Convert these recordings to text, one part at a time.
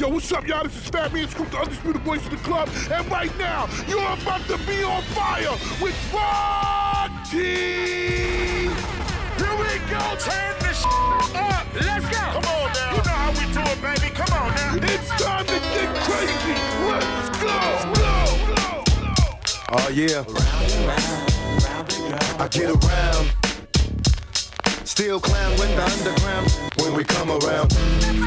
Yo, what's up, y'all? This is Fat Man Scoop, the Undisputed Voice of the Club. And right now, you're about to be on fire with Rocky! Here we go! Turn the sh- up! Let's go! Come on now! You know how we do it, baby. Come on now! It's time to get crazy! Let's go! Go! Go! Oh yeah. I get around. Still clown when the underground when we come around.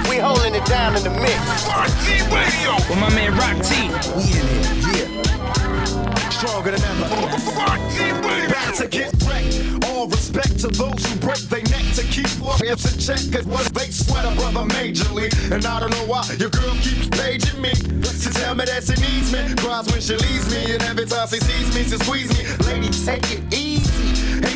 We holding it down in the mix. Rock T Radio! With my man Rock T. We in it, yeah. Stronger than ever. Rock T Radio! Back to get wrecked. All respect to those who break their neck to keep warriors in check. Cause what they sweat a brother majorly. And I don't know why your girl keeps paging me. To tell me that she needs me. Cries when she leaves me. And every time she sees me, she squeeze me. Lady, take it easy.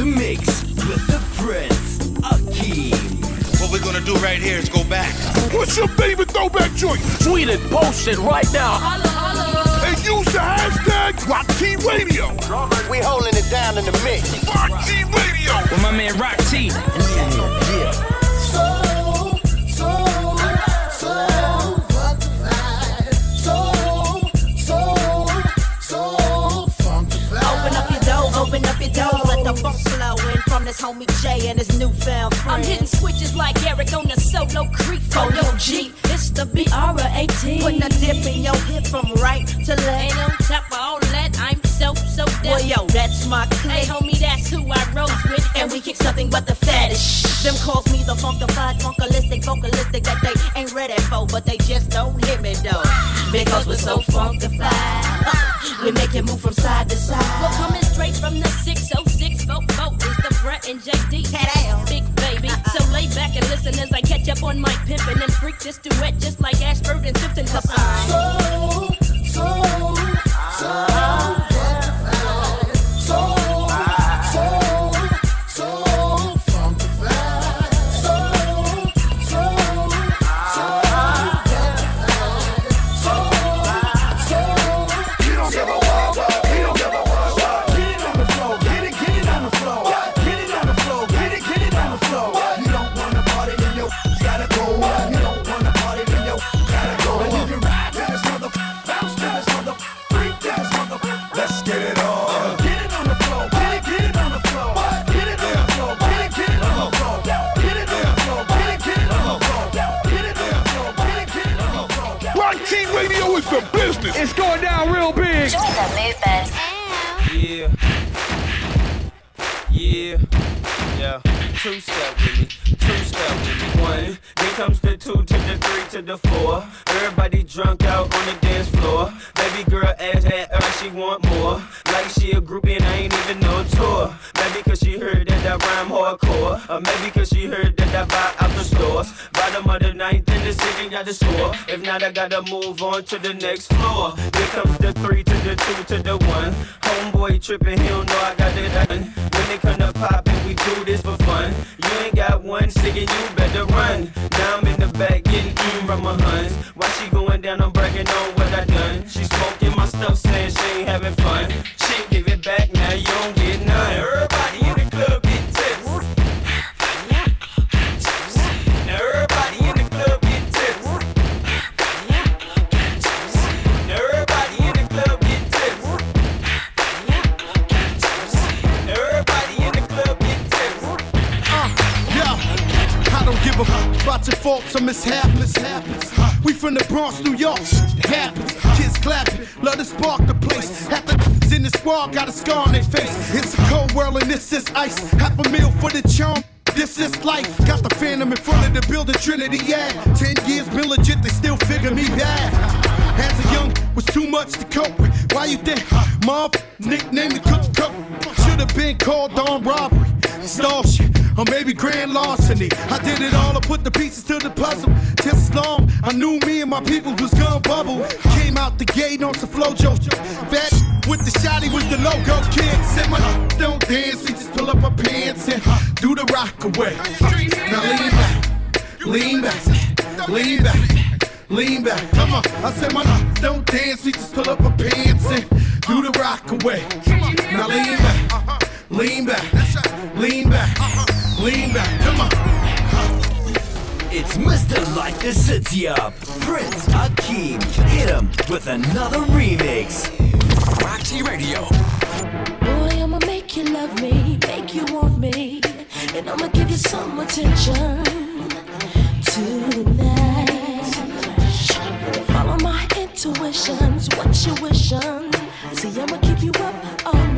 The mix with the Prince Akeem. What we're gonna do right here is go back. What's your favorite throwback joint? Tweet it, post it right now. And use the hashtag Rock T Radio! We holding it down in the mix. Rock T Radio! With my man Rock T. Open up your door, open up your door. Let the funk flow in from this homie Jay and his newfound friend. I'm hitting switches like Eric on the solo creek photo oh, G. It's the BR18. Putting a dip in your hip from right to left. My Hey, homie, that's who I rose with. And we kick something but the fattest. Them calls me the funkified, funkalistic, vocalistic that they ain't ready for, but they just don't hear me though. Because we're so funkified. We make it move from side to side. coming straight from the 606 vote vote is the Brat and JD. Big baby. Uh-uh. So lay back and listen as I catch up on my pimpin' and freak this duet just like Ashford and Simpson. Cause I'm Let's Two step with me. two step. One, then comes the two to the three to the four. Everybody drunk out on the dance floor. Baby girl ass at her, she want more. Like she a groupie and I ain't even no tour. Maybe cause she heard that I rhyme hardcore. Or maybe cause she heard that I buy out the stores. Bottom of the ninth in the city, got the score. If not, I gotta move on to the next floor. Here comes the three to the two to the one. Homeboy tripping, he my. While she going down, I'm bragging on faults or mishaps. We from the Bronx, New York. It happens. Kids clapping, love to spark the place. Half the in the squad got a scar on their face. It's a cold world and this is ice. Half a meal for the charm. This is life. Got the phantom in front of the building, Trinity, yeah. Ten years been legit, they still figure me bad. As a young, was too much to cope with. Why you think? Mom, nickname the cook cook. Should've been called on robbery, stall shit, or maybe grand larceny. I did it all, I put the pieces to the puzzle. Just as long, I knew me and my people was gonna bubble. Came out the gate on some flojo. That with the shotty was the logo kid. Said my don't dance, we just pull up our pants and do the rock away. Now lean back, lean back, lean back, lean back. Come on, I said my don't dance, we just pull up our pants and do the rock away. Now lean back, uh-huh. lean back, lean back, uh-huh. lean back. Come on. It's Mr. Like the City Up, Prince Akeem. Hit him with another remix. Rock T Radio. Boy, I'ma make you love me, make you want me, and I'ma give you some attention tonight. What you wishing? See, I'ma keep you up all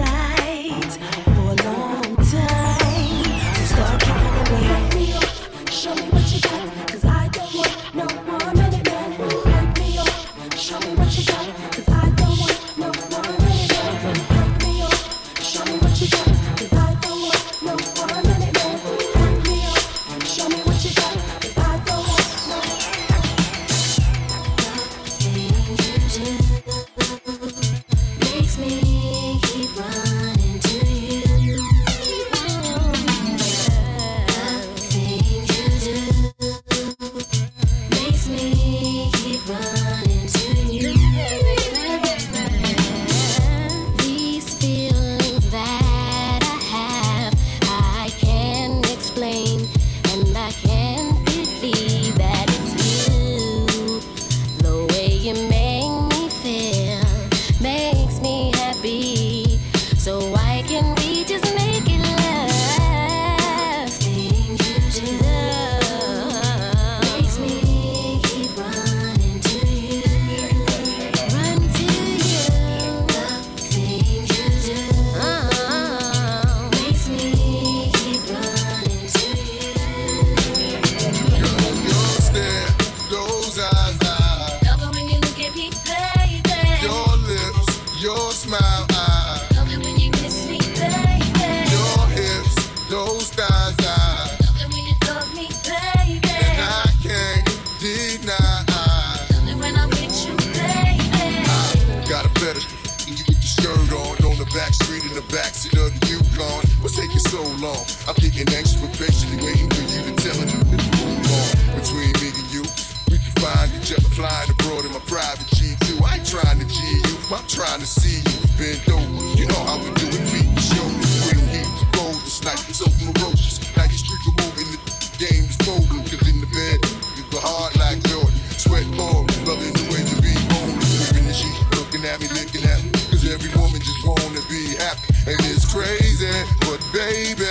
other flying abroad in my private G2. I ain't trying to G you, I'm trying to see you bend over. You know how we do it, feet and shoulders. Bring heat, gold this night, so ferocious. Now your streak are moving, the game is folding. Cause in the bed, you go hard like Jordan. Sweat more, loving the way you be on. Gripping the sheet, looking at me, looking at me. Cause every woman just wanna be happy. And it's crazy, but baby,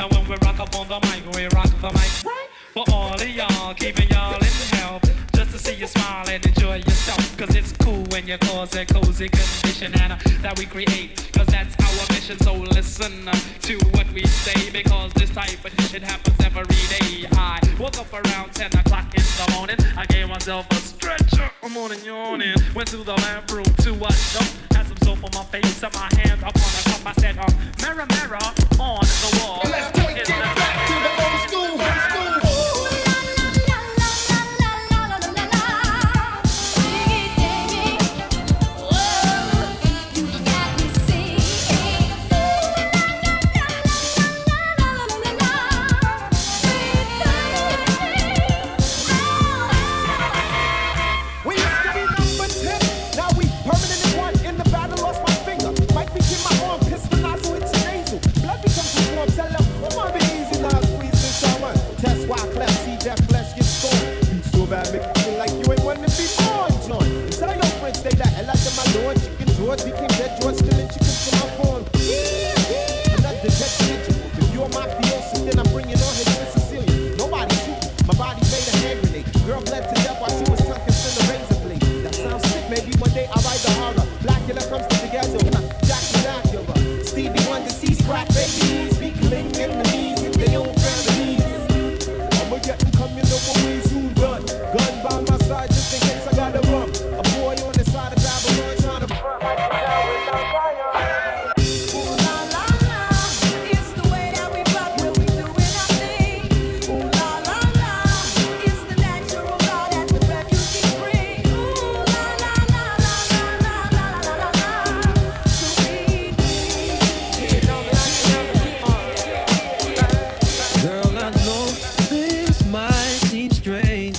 And when we rock up on the mic, we rock the mic. For all of y'all, keeping y'all in the help. Just to see you smile and enjoy yourself. Cause it's cool when you cause a cozy condition and uh, that we create. Cause that's our mission. So listen uh, to what we say. Because this type of shit happens every day. I woke up around 10 o'clock in the morning. I gave myself a stretcher. I'm on and yawning. Went to the bathroom to wash up. Had some soap on my face and my hand up on the cup. I said, um, mirror, mirror on the wall. Let's take it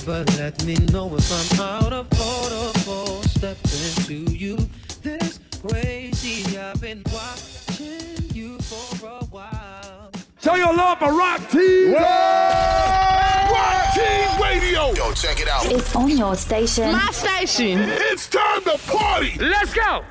but let me know if I'm out of order for stepping to you this crazy. I've been watching you for a while. Show your love for Rock T. Rock T Radio. Yo, check it out. It's on your station. My station. It's time to party. Let's go.